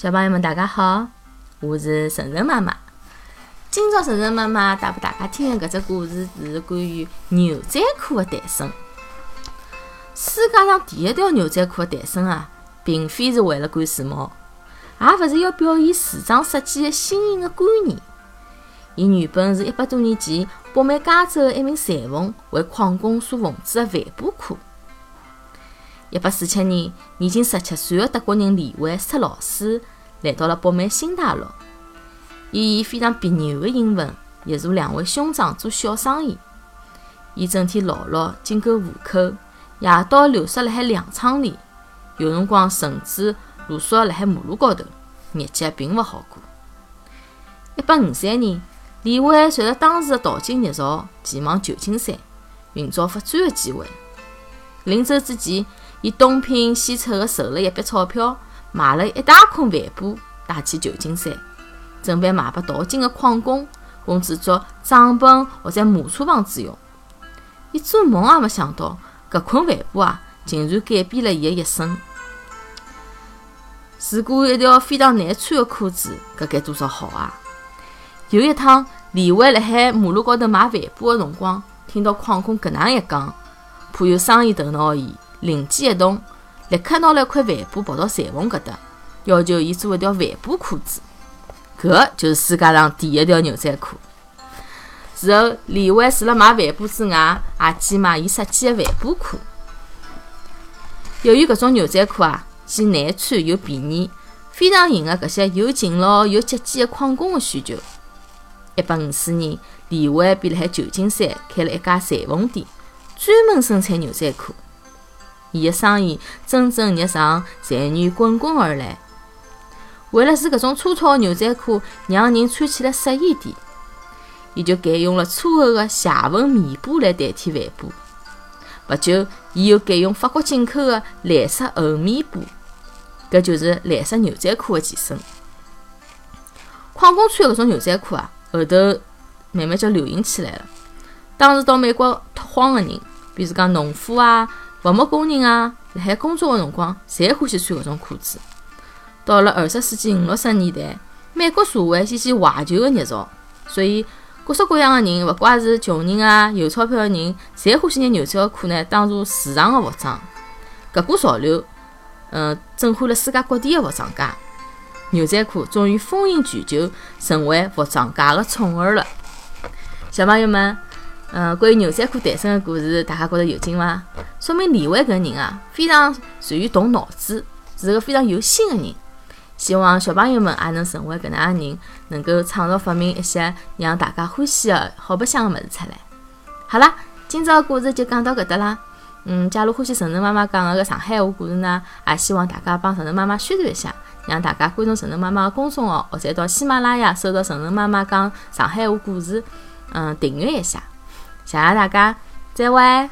小朋友们，大家好，我是晨晨妈妈。今朝晨晨妈妈带拨大家听的搿只故事是关于牛仔裤的诞生。世界上第一条牛仔裤的诞生啊，并非是为了赶时髦，也勿是要表现时装设计的新颖的观念。伊原本是一百多年前北美加州的一名裁缝为矿工所缝制的帆布裤。一八四七年，年仅十七岁的德国人李维斯特劳斯来到了北美新大陆。伊以非常别扭的英文协助两位兄长做小生意。伊整天劳碌进购户口，夜到流失辣海粮仓里，有辰光甚至露宿辣海马路高头，日脚并勿好过。一八五三年，李维随着当时的淘金热潮前往旧金山，寻找发展的机会。临走之前，伊东拼西凑的筹了一笔钞票，买了一大捆帆布，带去旧金山，准备卖拨淘金的矿工，供制作帐篷或者马车房之用。伊做梦也没想到，搿捆帆布啊，竟然改变了伊的一生。如果一条非常难穿的裤子，搿该多少好啊！有一趟，李维辣海马路高头买帆布的辰光，听到矿工搿能一讲，颇有生意头脑的伊。灵机一动，立刻拿了一块帆布跑到裁缝搿搭，要求伊做一条帆布裤子。搿就是世界上第一条牛仔裤。随后，李维除了卖帆布之外，也兼卖伊设计的帆布裤。由于搿种牛仔裤啊，既难穿又便宜，非常迎合搿些又勤劳又节俭的矿工的需求。一八五四年，李维便辣海旧金山开了一家裁缝店，专门生产牛仔裤。伊的生意蒸蒸日上，财源滚滚而来。为了使搿种粗糙的牛仔裤让人穿起来适意点，伊就改用了粗厚的斜纹棉布来代替帆布。不久，伊又改用法国进口的蓝色厚棉布，搿就是蓝色牛仔裤的前身。矿工穿搿种牛仔裤啊，后头慢慢就流行起来了。当时到美国拓荒的人，比如讲农夫啊。伐木工人啊，辣海工作的辰光，侪欢喜穿搿种裤子。到了二十世纪五六十年代，美国社会掀起怀旧的热潮，所以各式各样的人，勿怪是穷人啊、有钞票的人，侪欢喜拿牛仔裤呢当做时尚的服装。搿股潮流，嗯，震撼了世界各地的服装界。牛仔裤终于风云全球，成为服装界的宠儿了。小朋友们。嗯，关于牛仔裤诞生的故事，大家觉得有劲伐？说明李维搿人啊，非常善于动脑子，是个非常有心的人。希望小朋友们也能成为搿能样人，能够创造发明一些让大家欢喜的好白相的物事出来。好啦，今朝的故事就讲到搿搭啦。嗯，假如欢喜晨晨妈妈讲的个上海话故事呢，也希望大家帮晨晨妈妈宣传一下，让大家关注晨晨妈妈的公众号，或者到喜马拉雅搜到晨晨妈妈讲上海话故事，嗯，订阅一下。谢谢大家，再会。